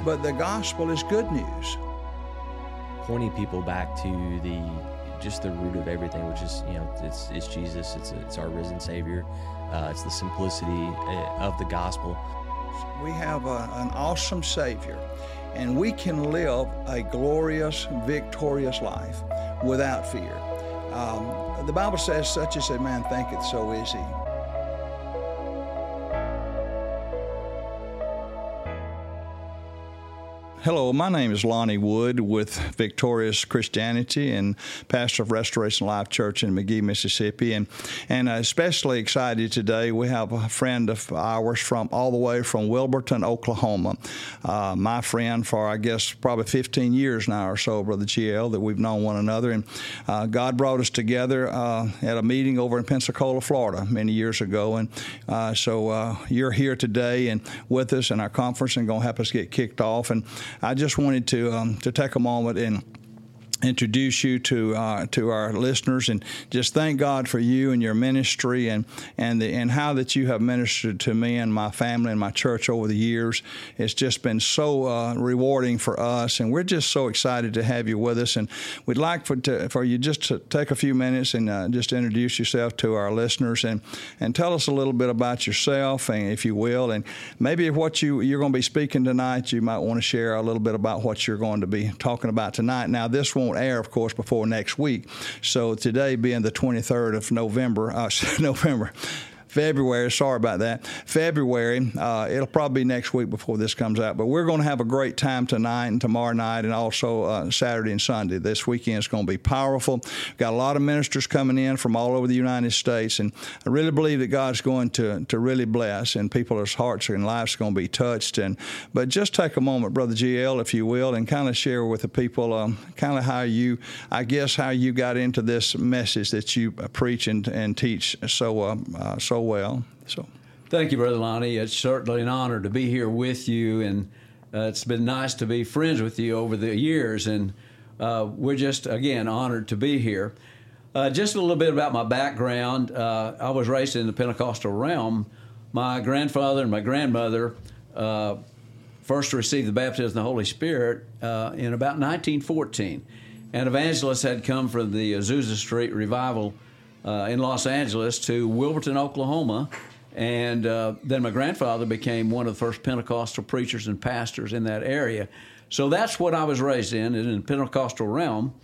Yeah. But the gospel is good news. Pointing people back to the just the root of everything, which is you know it's it's Jesus, it's it's our risen Savior, uh, it's the simplicity uh, of the gospel. We have a, an awesome Savior, and we can live a glorious, victorious life without fear. Um, the Bible says, "Such as a man thinketh, so is he." Hello, my name is Lonnie Wood with Victorious Christianity and pastor of Restoration Life Church in McGehee, Mississippi. And, and especially excited today, we have a friend of ours from all the way from Wilburton, Oklahoma. Uh, my friend for, I guess, probably 15 years now or so, Brother GL, that we've known one another. And uh, God brought us together uh, at a meeting over in Pensacola, Florida, many years ago. And uh, so uh, you're here today and with us in our conference and going to help us get kicked off. And I just wanted to um, to take a moment and introduce you to uh, to our listeners and just thank God for you and your ministry and and the and how that you have ministered to me and my family and my church over the years. It's just been so uh, rewarding for us, and we're just so excited to have you with us. And we'd like for to, for you just to take a few minutes and uh, just introduce yourself to our listeners and and tell us a little bit about yourself, and if you will, and maybe what you you're going to be speaking tonight, you might want to share a little bit about what you're going to be talking about tonight. Now, this won't air, of course, before next week. So today being the 23rd of November, uh, November. February. Sorry about that. February. Uh, it'll probably be next week before this comes out. But we're going to have a great time tonight and tomorrow night, and also uh, Saturday and Sunday. This weekend is going to be powerful. We've got a lot of ministers coming in from all over the United States, and I really believe that God's going to to really bless, and people's hearts and lives are going to be touched. And but just take a moment, Brother GL, if you will, and kind of share with the people um, kind of how you, I guess, how you got into this message that you preach and, and teach so uh, uh, well. So. Thank you, Brother Lonnie. It's certainly an honor to be here with you, and uh, it's been nice to be friends with you over the years. And uh, we're just, again, honored to be here. Uh, just a little bit about my background. Uh, I was raised in the Pentecostal realm. My grandfather and my grandmother uh, first received the baptism of the Holy Spirit uh, in about 1914. And evangelists had come from the Azusa Street revival uh, in Los Angeles to Wilburton, Oklahoma. And uh, then my grandfather became one of the first Pentecostal preachers and pastors in that area. So that's what I was raised in, in the Pentecostal realm.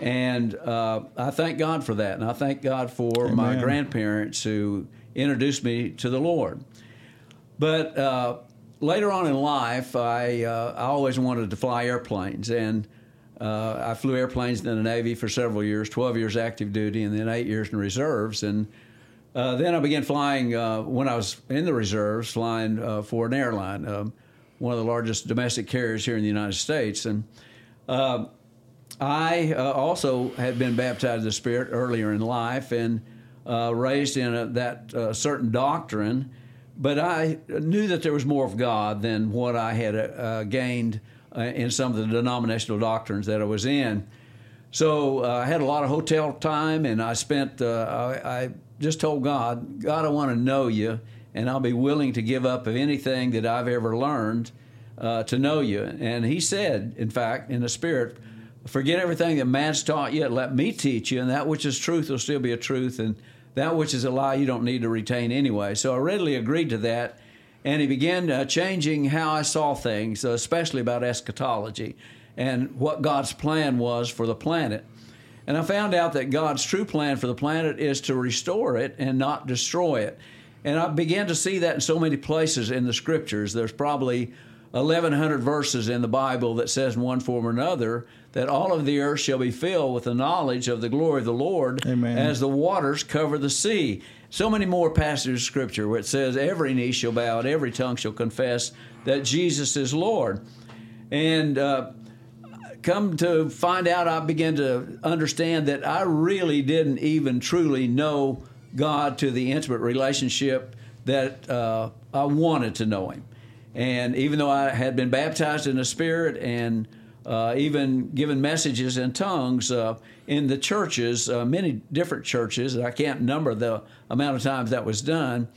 And uh, I thank God for that. And I thank God for Amen. my grandparents who introduced me to the Lord. But uh, later on in life, I, uh, I always wanted to fly airplanes. And uh, I flew airplanes in the Navy for several years, 12 years active duty, and then eight years in reserves. And uh, then I began flying uh, when I was in the reserves, flying uh, for an airline, um, one of the largest domestic carriers here in the United States. And uh, I uh, also had been baptized in the Spirit earlier in life and raised in a, that certain doctrine, but I knew that there was more of God than what I had gained in some of the denominational doctrines that I was in. So uh, I had a lot of hotel time, and I spent. Uh, I, I, just told God, God, I want to know you, and I'll be willing to give up of anything that I've ever learned uh, to know you. And He said, in fact, in the Spirit, forget everything that man's taught you. Let me teach you, and that which is truth will still be a truth, and that which is a lie you don't need to retain anyway. So I readily agreed to that and he began uh, changing how I saw things, uh, especially about eschatology and what God's plan was for the planet. And I found out that God's true plan for the planet is to restore it and not destroy it. And I began to see that in so many places in the scriptures. There's probably 1,100 verses in the Bible that says in one form or another that all of the earth shall be filled with the knowledge of the glory of the Lord Amen. as the waters cover the sea. So many more passages of scripture where it says, Every knee shall bow and every tongue shall confess that Jesus is Lord. And uh, come to find out, I began to understand that I really didn't even truly know God to the intimate relationship that uh, I wanted to know Him. And even though I had been baptized in the Spirit and uh, even given messages in tongues uh, in the churches, uh, many different churches, I can't number the amount of times that was done.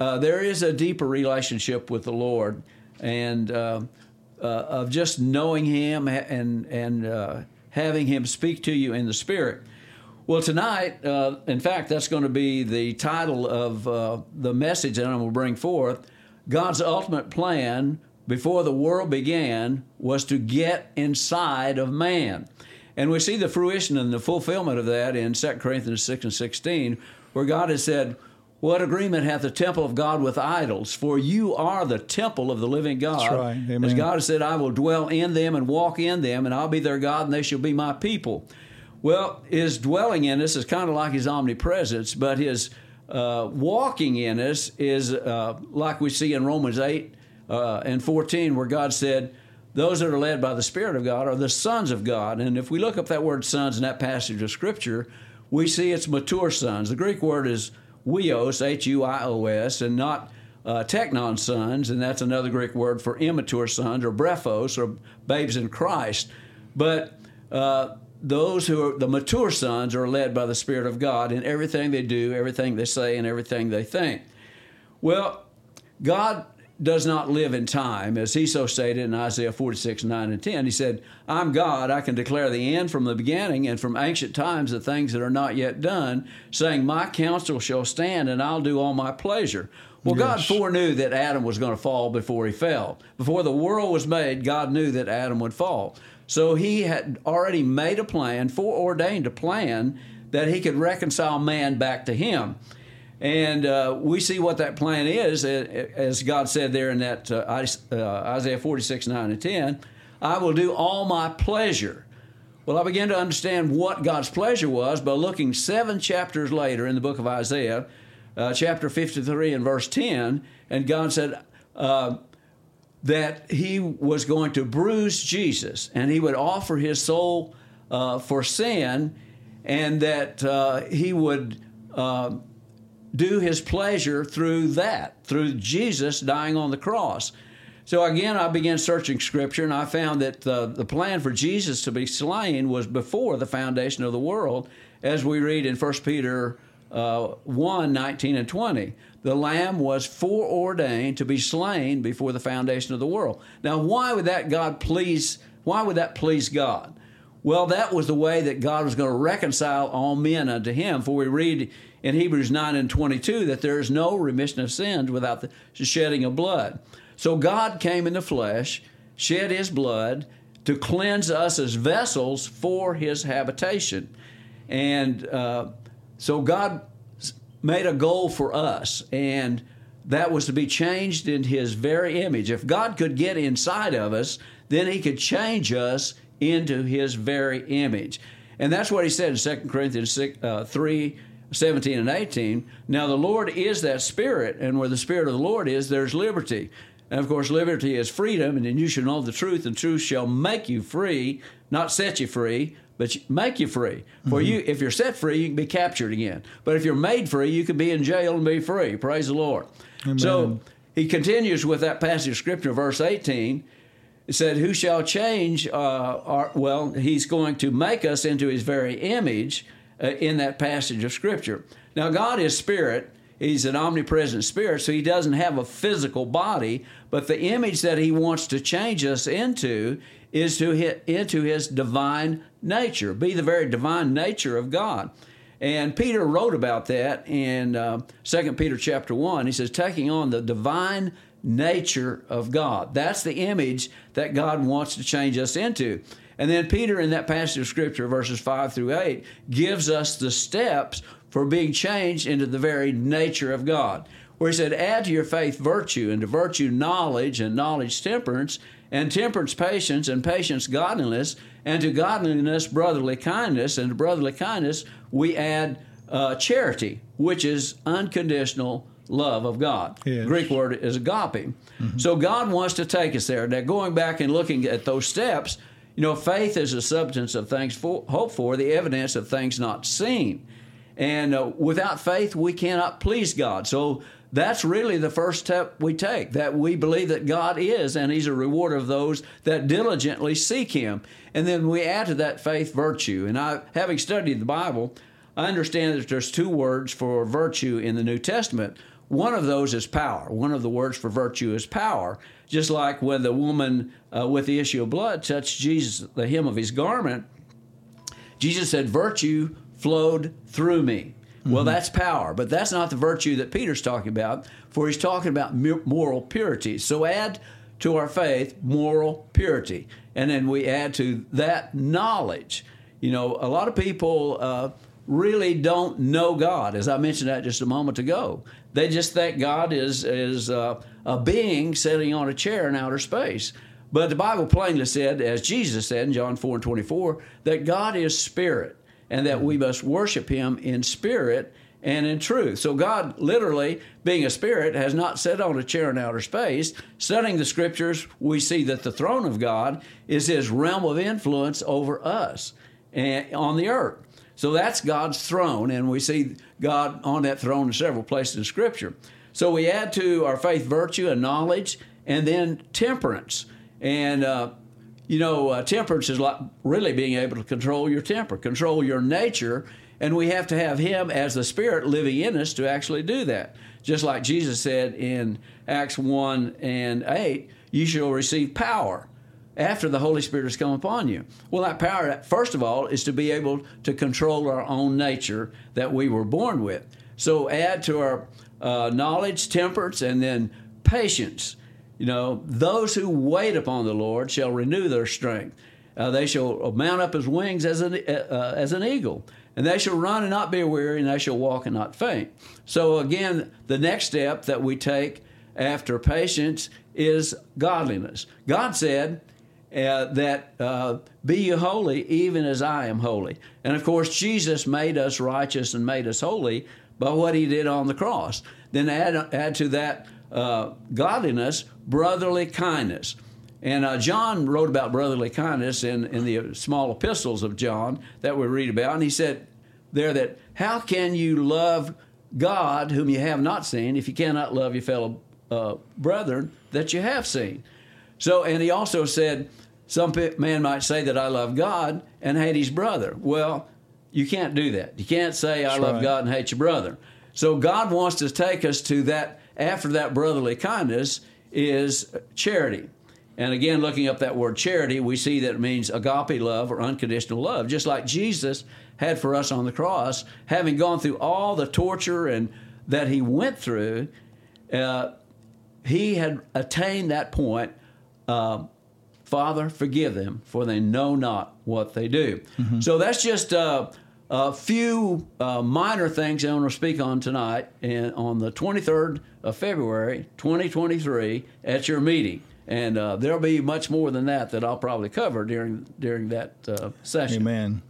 Uh, there is a deeper relationship with the Lord, and uh, uh, of just knowing Him and and having Him speak to you in the Spirit. Well, tonight, in fact, that's going to be the title of the message that I'm going to bring forth. God's ultimate plan before the world began was to get inside of man. And we see the fruition and the fulfillment of that in 2 Corinthians 6 and 16, where God has said, What agreement hath the temple of God with idols? For you are the temple of the living God. That's right. Amen. As God has said, I will dwell in them and walk in them, and I'll be their God, and they shall be my people. Well, his dwelling in us is kind of like his omnipresence, but his uh, walking in us is uh, like we see in Romans 8 uh, and 14, where God said, Those that are led by the Spirit of God are the sons of God. And if we look up that word sons in that passage of Scripture, we see it's mature sons. The Greek word is huios, H U I O S, and not uh, teknon sons, and that's another Greek word for immature sons, or brephos, or babes in Christ. But uh, those who are the mature sons are led by the Spirit of God in everything they do, everything they say, and everything they think. Well, God does not live in time, as he so stated in Isaiah 46, 9 and 10. He said, I'm God, I can declare the end from the beginning and from ancient times the things that are not yet done, saying, My counsel shall stand and I'll do all my pleasure. Well, yes. God foreknew that Adam was going to fall before he fell. Before the world was made, God knew that Adam would fall. So he had already made a plan, foreordained a plan that he could reconcile man back to him. And uh, we see what that plan is, as God said there in that uh, uh Isaiah 46, 9 and 10. I will do all my pleasure. Well, I began to understand what God's pleasure was by looking seven chapters later in the book of Isaiah, uh, chapter 53 and verse 10. And God said, uh, that he was going to bruise Jesus and he would offer his soul uh, for sin and that uh, he would uh, do his pleasure through that, through Jesus dying on the cross. So again, I began searching scripture and I found that the, plan for Jesus to be slain was before the foundation of the world, as we read in 1 Peter uh, 1 19 and 20 the lamb was foreordained to be slain before the foundation of the world. Now, why would that God please? Why would that please God? Well, that was the way that God was going to reconcile all men unto Him. For we read in Hebrews 9 and 22 that there is no remission of sins without the shedding of blood. So God came in the flesh, shed His blood to cleanse us as vessels for His habitation. And uh, so God made a goal for us, and that was to be changed in His very image. If God could get inside of us, then He could change us into His very image. And that's what He said in 2 Corinthians 6, uh, 3 17 and 18. Now, the Lord is that Spirit, and where the Spirit of the Lord is, there's liberty. And of course, liberty is freedom, and then you shall know the truth, and truth shall make you free, not set you free but make you free. For mm-hmm. you, if you're set free, you can be captured again. But if you're made free, you can be in jail and be free. Praise the Lord. Amen. So he continues with that passage of scripture, verse 18. It said, "Who shall change?" Uh, our, well, he's going to make us into his very image uh, in that passage of scripture. Now, God is spirit. He's an omnipresent spirit, so he doesn't have a physical body. But the image that he wants to change us into is to hit into his divine nature, be the very divine nature of God. And Peter wrote about that in uh, 2 Peter chapter 1. He says, taking on the divine nature of God. That's the image that God wants to change us into. And then Peter, in that passage of Scripture, verses 5 through 8, gives us the steps for being changed into the very nature of God. Where he said, Add to your faith virtue, and to virtue knowledge, and knowledge temperance, and temperance patience, and patience godliness, and to godliness brotherly kindness, and to brotherly kindness we add uh, charity, which is unconditional love of God. Yes. Greek word is agape. Mm-hmm. So God wants to take us there. Now, going back and looking at those steps, you know, faith is the substance of things for, hoped for, the evidence of things not seen. And uh, without faith, we cannot please God. So that's really the first step we take that we believe that God is and He's a rewarder of those that diligently seek Him. And then we add to that faith virtue. And I, having studied the Bible, I understand that there's two words for virtue in the New Testament. one of those is power. One of the words for virtue is power. Just like when the woman uh, with the issue of blood touched Jesus, the hem of his garment, Jesus said, Virtue flowed through me. Mm-hmm. Well, that's power, but that's not the virtue that Peter's talking about, for he's talking about moral purity. So add to our faith moral purity. And then we add to that knowledge. You know, a lot of people uh, really don't know God, as I mentioned that just a moment ago. They just think God is, is uh, a being sitting on a chair in outer space. But the Bible plainly said, as Jesus said in John 4 and 24, that God is spirit and that we must worship him in spirit and in truth. So God, literally, being a spirit, has not sat on a chair in outer space. Studying the scriptures, we see that the throne of God is his realm of influence over us and on the earth. So that's God's throne, and we see God on that throne in several places in Scripture. So we add to our faith virtue and knowledge, and then temperance. And uh, you know, uh, temperance is like really being able to control your temper, control your nature, and we have to have Him as the Spirit living in us to actually do that. Just like Jesus said in Acts 1 and 8, you shall receive power after the Holy Spirit has come upon you. Well, that power, first of all, is to be able to control our own nature that we were born with. So add to our uh, knowledge, temperance, and then patience. You know, those who wait upon the Lord shall renew their strength. Uh, they shall mount up as wings as an, uh, as an eagle and they shall run and not be weary, and they shall walk and not faint. So, again, the next step that we take after patience is godliness. God said uh, that, uh, Be ye holy, even as I am holy. And of course, Jesus made us righteous and made us holy by what he did on the cross. Then add, add to that uh, godliness, brotherly kindness. And uh, John wrote about brotherly kindness in, in the small epistles of John that we read about. And he said there that how can you love God whom you have not seen if you cannot love your fellow uh, brethren that you have seen? So, and he also said, some man might say that I love God and hate his brother. Well, you can't do that. You can't say I That's love right. God and hate your brother. So God wants to take us to that after that brotherly kindness is charity. And again, looking up that word charity, we see that it means agape love or unconditional love. Just like Jesus had for us on the cross, having gone through all the torture and that he went through, uh, he had attained that point. Uh, Father, forgive them, for they know not what they do. Mm-hmm. So that's just uh, a few uh, minor things I want to speak on tonight and on the 23rd of February, 2023, at your meeting and uh, there'll be much more than that that I'll probably cover during during that uh, session. Amen.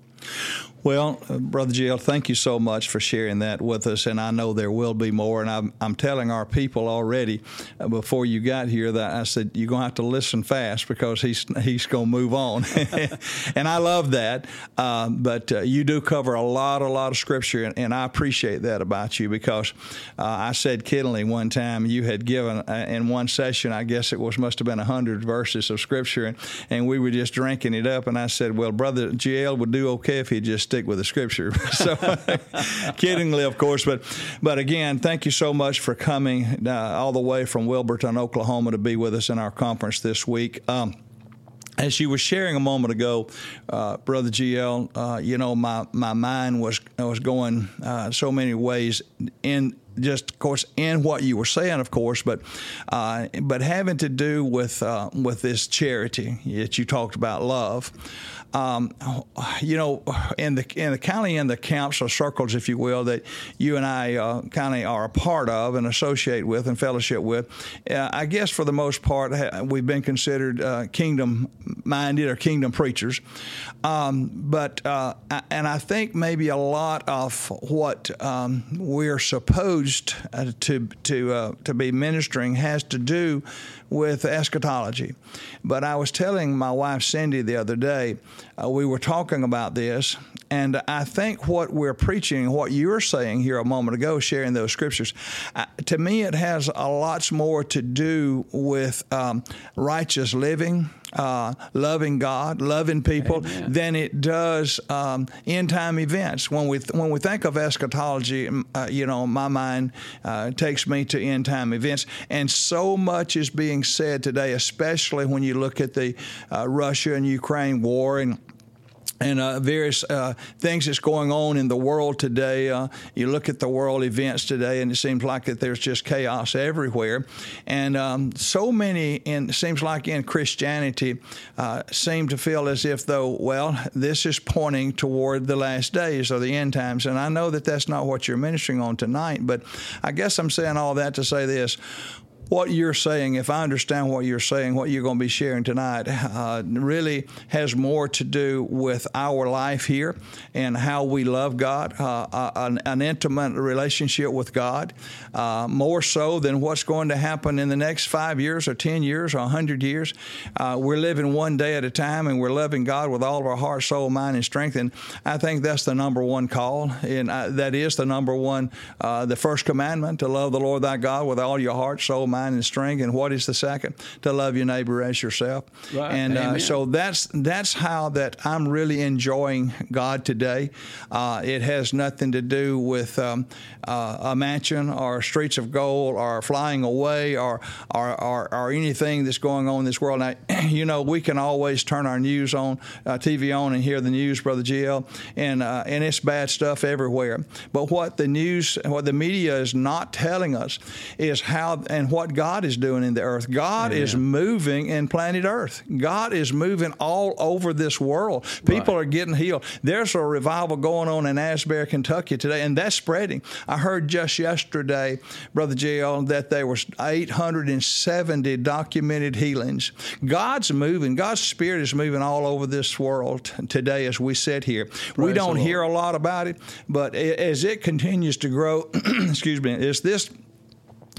Well, uh, Brother GL, thank you so much for sharing that with us, and I know there will be more. And I'm, I'm telling our people already uh, before you got here that I said you're gonna have to listen fast because he's he's gonna move on, and I love that. Uh, but uh, you do cover a lot, a lot of scripture, and, and I appreciate that about you because uh, I said kiddingly one time you had given uh, in one session, I guess it was must have been a hundred verses of scripture, and, and we were just drinking it up, and I said, well, Brother GL would do okay if he just stick with the scripture. so, kiddingly, of course, but but again, thank you so much for coming uh, all the way from Wilburton, Oklahoma, to be with us in our conference this week. Um, as you were sharing a moment ago, uh, Brother GL, uh, you know, my, my mind was was going uh, so many ways in just of course in what you were saying, of course, but uh, but having to do with uh, with this charity that you talked about, love um, you know, in the in the county and the camps or circles, if you will, that you and I uh, kind of are a part of and associate with and fellowship with, uh, I guess for the most part we've been considered uh, kingdom minded or kingdom preachers. Um, but uh, and I think maybe a lot of what um, we're supposed uh, to to uh, to be ministering has to do with eschatology. But I was telling my wife Cindy the other day, uh, we were talking about this, and I think what we're preaching, what you're saying here a moment ago, sharing those scriptures, uh, to me it has a lot more to do with um, righteous living. Uh, loving God, loving people, Amen. than it does um, end time events. When we when we think of eschatology, uh, you know, my mind uh, takes me to end time events, and so much is being said today, especially when you look at the uh, Russia and Ukraine war and and uh, various uh, things that's going on in the world today. Uh, you look at the world events today, and it seems like that there's just chaos everywhere. And um, so many, in seems like in Christianity, uh, seem to feel as if though, well, this is pointing toward the last days or the end times. And I know that that's not what you're ministering on tonight, but I guess I'm saying all that to say this what you're saying, if I understand what you're saying, what you're going to be sharing tonight, uh, really has more to do with our life here and how we love God, uh, uh an, an, intimate relationship with God, uh, more so than what's going to happen in the next five years or 10 years or 100 years. Uh, we're living one day at a time and we're loving God with all of our heart, soul, mind, and strength. And I think that's the number one call. And uh, that is the number one, the first commandment to love the Lord thy God with all your heart, soul, mind, and strength. And what is the second? To love your neighbor as yourself. Right. And uh, so that's that's how that I'm really enjoying God today. Uh, it has nothing to do with um, uh, a mansion or streets of gold or flying away or, or, or, or anything that's going on in this world. Now, you know, we can always turn our news on, uh, TV on, and hear the news, Brother GL, and uh, and it's bad stuff everywhere. But what the news, what the media is not telling us, is how and what God is doing in the earth. God is moving in planet Earth. God is moving all over this world. People right. are getting healed. There's a revival going on in Asbury, Kentucky today, and that's spreading. I heard just yesterday, Brother GL, that there was 870 documented healings. God's moving. God's Spirit is moving all over this world today as we sit here. Praise we don't hear a lot about it, but as it continues to grow, excuse me, is this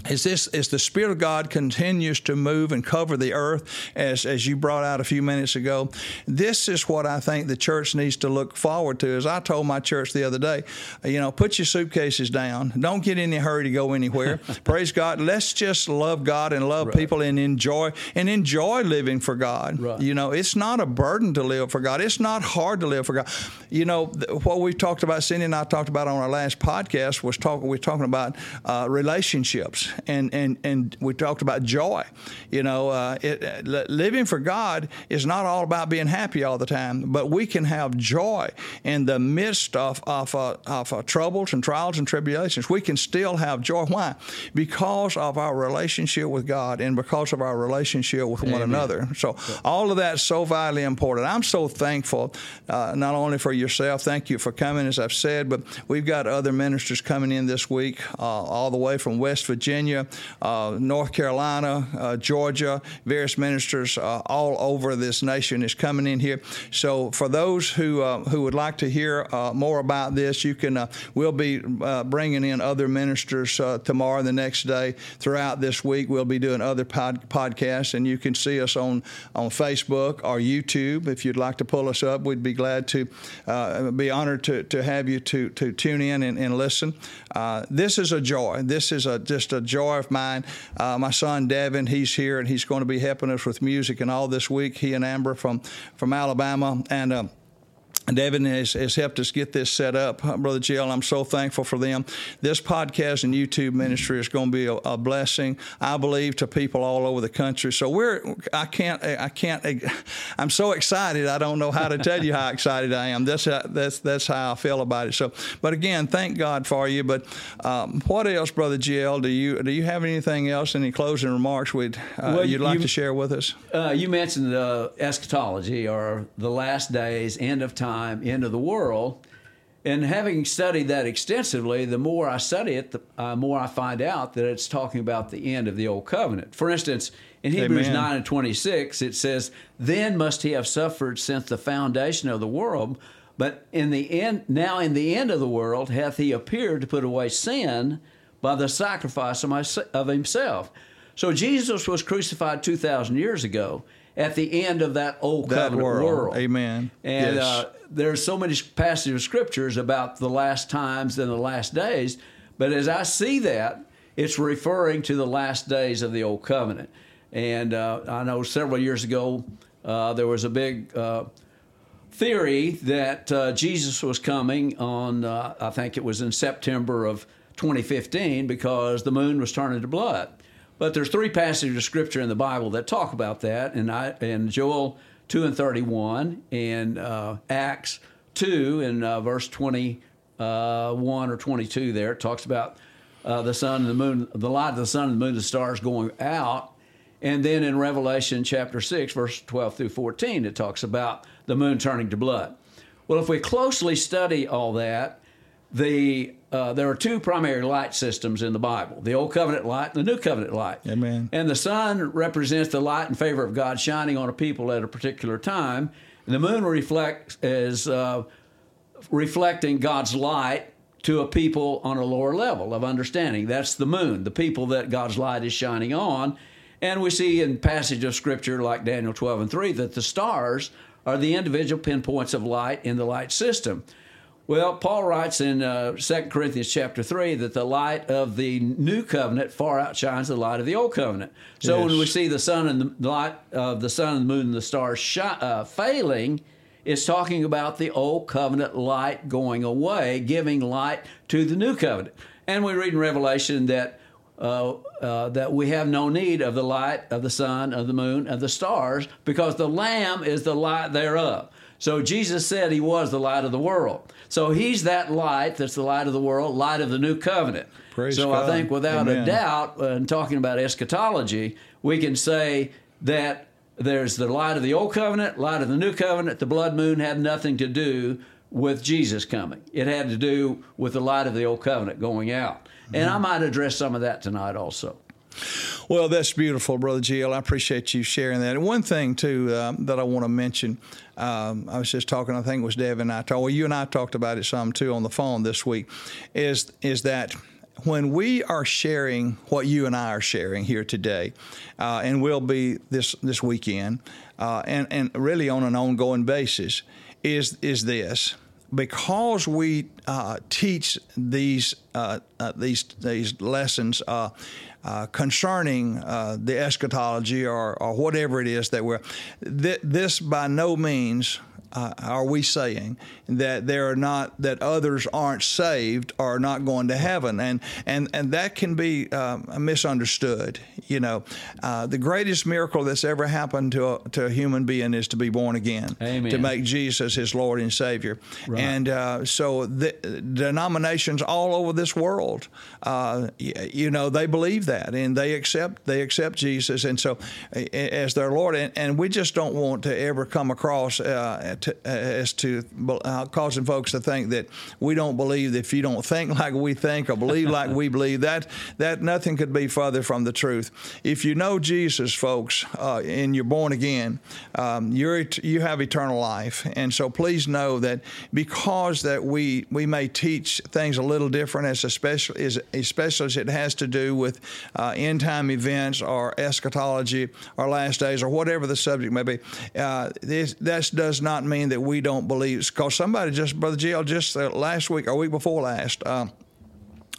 is this as the spirit of god continues to move and cover the earth as as you brought out a few minutes ago? This is what i think the church needs to look forward to. As i told my church the other day you know put your suitcases down. Don't get in a hurry to go anywhere. Praise god. Let's just love god and love right. people and enjoy and enjoy living for god. Right. you know it's not a burden to live for god. It's not hard to live for god. You know what we talked about cindy and i talked about on our last podcast was talking we're talking about uh, relationships and, and, and we talked about joy. You know, uh, it, living for God is not all about being happy all the time, but we can have joy in the midst of, of, uh, of uh, troubles and trials and tribulations. We can still have joy. Why? Because of our relationship with God and because of our relationship with Amen. one another. So, all of that's so vitally important. I'm so thankful, uh, not only for yourself, thank you for coming, as I've said, but we've got other ministers coming in this week, uh, all the way from West Virginia. Virginia, uh, North Carolina, uh, Georgia, various ministers uh, all over this nation is coming in here. So for those who uh, who would like to hear uh, more about this, you can. we'll be bringing in other ministers tomorrow, and the next day, throughout this week. We'll be doing other pod- podcasts, and you can see us on on Facebook or YouTube. If you'd like to pull us up, we'd be glad to be honored to, to have you to to tune in and, and listen. this is a joy. This is a just a joy of mine. Uh, my son Devin, he's here and he's going to be helping us with music and all this week. He and Amber from from Alabama and. Uh, Devin has, has, helped us get this set up, Brother GL. I'm so thankful for them. This podcast and YouTube ministry is going to be a, a, blessing, I believe, to people all over the country. So we're, I can't, I can't, I'm so excited. I don't know how to tell you how excited I am. That's how, that's that's how I feel about it. So, but again, thank God for you. But um, what else, Brother GL? Do you do you have anything else? Any closing remarks would uh, well, you'd like you, to share with us? Uh, you mentioned uh, eschatology or the last days, end of time time into the world. And having studied that extensively, the more I study it, the uh, more I find out that it's talking about the end of the old covenant. For instance, in Hebrews Amen. 9 and 26, it says, Then must he have suffered since the foundation of the world. But in the end, now in the end of the world, hath he appeared to put away sin by the sacrifice of, my, of himself. So Jesus was crucified 2,000 years ago. At the end of that old That covenant world. world. Amen. And Yes. uh, there's so many passages of scriptures about the last times and the last days. But as I see that, it's referring to the last days of the old covenant. And uh, I know several years ago uh, there was a big uh, theory that uh, Jesus was coming on, uh, I think it was in September of 2015, because the moon was turning to blood. But there's three passages of scripture in the Bible that talk about that, and I in Joel 2 and 31, and uh, Acts 2 and uh, verse 21 or 22. There it talks about uh, the sun and the moon, the light of the sun and the moon, and the stars going out. And then in Revelation chapter 6, verse 12 through 14, it talks about the moon turning to blood. Well, if we closely study all that, the uh, there are two primary light systems in the Bible: the Old Covenant light and the New Covenant light. Amen. And the sun represents the light in favor of God shining on a people at a particular time, and the moon reflects as uh, reflecting God's light to a people on a lower level of understanding. That's the moon, the people that God's light is shining on. And we see in passage of scripture like Daniel 12 and 3 that the stars are the individual pinpoints of light in the light system. Well, Paul writes in uh, 2 Corinthians chapter 3 that the light of the new covenant far outshines the light of the old covenant. So when we see the sun and the light of the sun and the moon and the stars shi- uh, failing, it's talking about the old covenant light going away, giving light to the new covenant. And we read in Revelation that uh, uh, that we have no need of the light of the sun, of the moon, of the stars, because the Lamb is the light thereof. So Jesus said he was the light of the world. So he's that light that's the light of the world, light of the new covenant. Praise so God. I think without a doubt, uh, in talking about eschatology, we can say that there's the light of the old covenant, light of the new covenant. The blood moon had nothing to do with Jesus coming. It had to do with the light of the old covenant going out. And. I might address some of that tonight also. Well, that's beautiful, Brother GL. I appreciate you sharing that. And one thing, too, um, that I want to mention um, I was just talking, I think it was Devin and I talked, well, you and I talked about it some, too, on the phone this week, is, is that when we are sharing what you and I are sharing here today, uh, and will be this, this weekend, uh, and, and really on an ongoing basis, is, is this because we uh, teach these uh, uh, these these lessons uh, concerning uh, the eschatology or, or whatever it is that we're th- this by no means. Uh, are we saying that there are not that others aren't saved or not going to heaven and and and that can be um, misunderstood you know uh, the greatest miracle that's ever happened to a, to a human being is to be born again Amen. to make Jesus his Lord and Savior Right. and uh, so the denominations all over this world, uh, you know, they believe that and they accept they accept Jesus, and so as their Lord, and, and we just don't want to ever come across uh, as to uh, causing folks to think that we don't believe that if you don't think like we think or believe like we believe that that nothing could be further from the truth. If you know Jesus, folks, uh, and you're born again, um, you're you have eternal life, and so please know that because that we we may teach things a little different, as especially as especially as it has to do with uh, end time events or eschatology or last days or whatever the subject may be. Uh, this that does not mean that we don't believe. Because somebody just brother GL just uh, last week or week before last. Uh,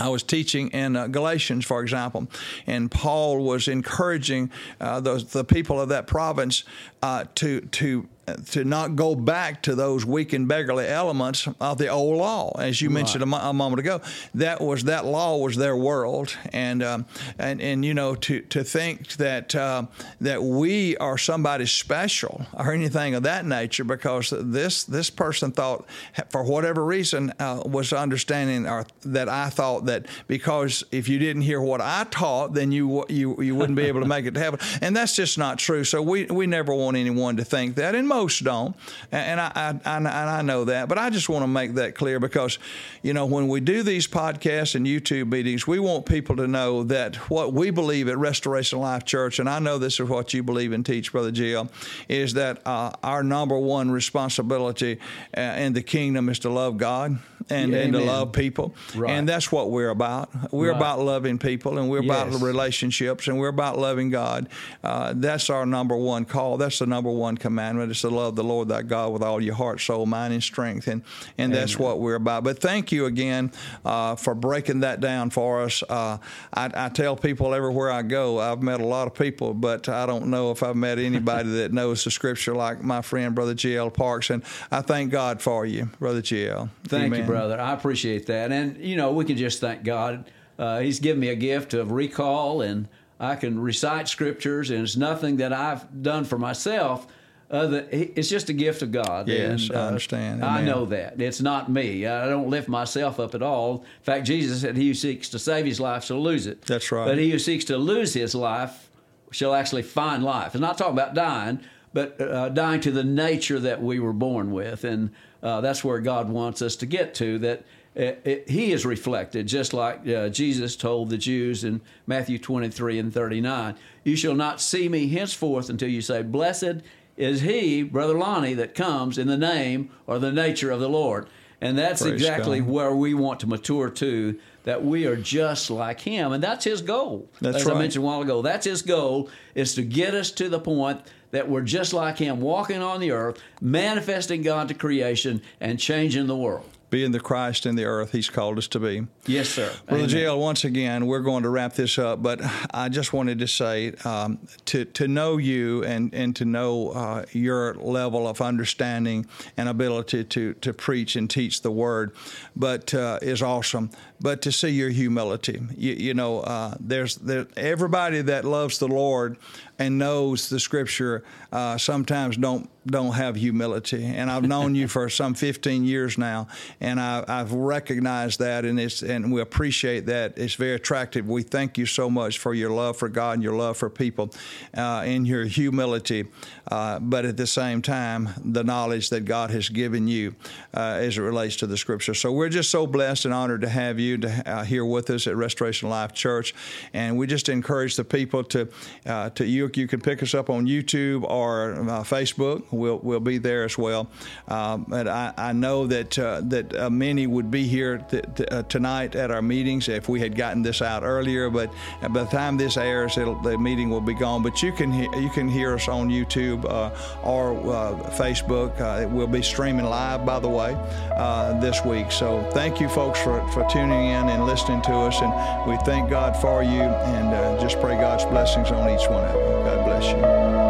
I was teaching in uh, Galatians, for example, and Paul was encouraging uh, those, the people of that province uh, to to to not go back to those weak and beggarly elements of the old law, as you mentioned a, a moment ago. That was that law was their world, and um, and and you know to to think that uh, that we are somebody special or anything of that nature because this this person thought for whatever reason uh, was understanding or that I thought that because if you didn't hear what I taught, then you you you wouldn't be able to make it to heaven, and that's just not true. So we we never want anyone to think that, and most don't, and I, I, I, and I know that. But I just want to make that clear because, you know, when we do these podcasts and YouTube meetings, we want people to know that what we believe at Restoration Life Church, and I know this is what you believe and teach, Brother GL, is that uh, our number one responsibility uh, in the kingdom is to love God and, Yeah, and to love people. Right. And that's what we're about. We're Right. about loving people and we're about relationships and we're about loving God. Uh, that's our number one call. That's the number one commandment is to love the Lord thy God with all your heart, soul, mind, and strength. And, and that's what we're about. But thank you again uh, for breaking that down for us. Uh, I, I tell people everywhere I go, I've met a lot of people, but I don't know if I've met anybody that knows the scripture like my friend, Brother G.L. Parks. And I thank God for you, Brother G.L. Thank you, brother. I appreciate that. And, you know, we can just thank God. Uh, he's given me a gift of recall, and I can recite scriptures, and it's nothing that I've done for myself. Other, it's just a gift of God. Yes, and, I understand. I know that. It's not me. I don't lift myself up at all. In fact, Jesus said, He who seeks to save his life shall lose it. That's right. But he who seeks to lose his life shall actually find life. It's not talking about dying, but uh, dying to the nature that we were born with. And uh, that's where God wants us to get to, that it, it, he is reflected, just like uh, Jesus told the Jews in Matthew 23 and 39. You shall not see me henceforth until you say, Blessed is he, Brother Lonnie, that comes in the name or the nature of the Lord. And that's Praise exactly God. where we want to mature to, that we are just like him. And that's his goal. That's As right. I mentioned a while ago, that's his goal, is to get us to the point that we're just like him, walking on the earth, manifesting God to creation, and changing the world. Being the Christ in the earth He's called us to be. Yes, sir. Brother. GL, once again, we're going to wrap this up, but I just wanted to say um, to, to know you and, and to know uh, your level of understanding and ability to, to preach and teach the word, but uh, is awesome. But to see your humility, you, you know, uh, there's there, everybody that loves the Lord and knows the Scripture uh, sometimes don't don't have humility. And I've known you for some 15 years now, and I, I've recognized that, and it's and we appreciate that. It's very attractive. We thank you so much for your love for God and your love for people, uh, and your humility. Uh, but at the same time, the knowledge that God has given you uh, as it relates to the Scripture. So we're just so blessed and honored to have you to, uh, here with us at Restoration Life Church, and we just encourage the people to uh, to you. You can pick us up on YouTube or uh, Facebook. We'll we'll be there as well. Um, but I, I know that uh, that uh, many would be here t- t- uh, tonight at our meetings if we had gotten this out earlier. But by the time this airs, the meeting will be gone. But you can he- you can hear us on YouTube or Facebook. Will be streaming live, by the way, this week. So thank you, folks, for, for tuning in and listening to us. And we thank God for you and uh, just pray God's blessings on each one of you. God bless you.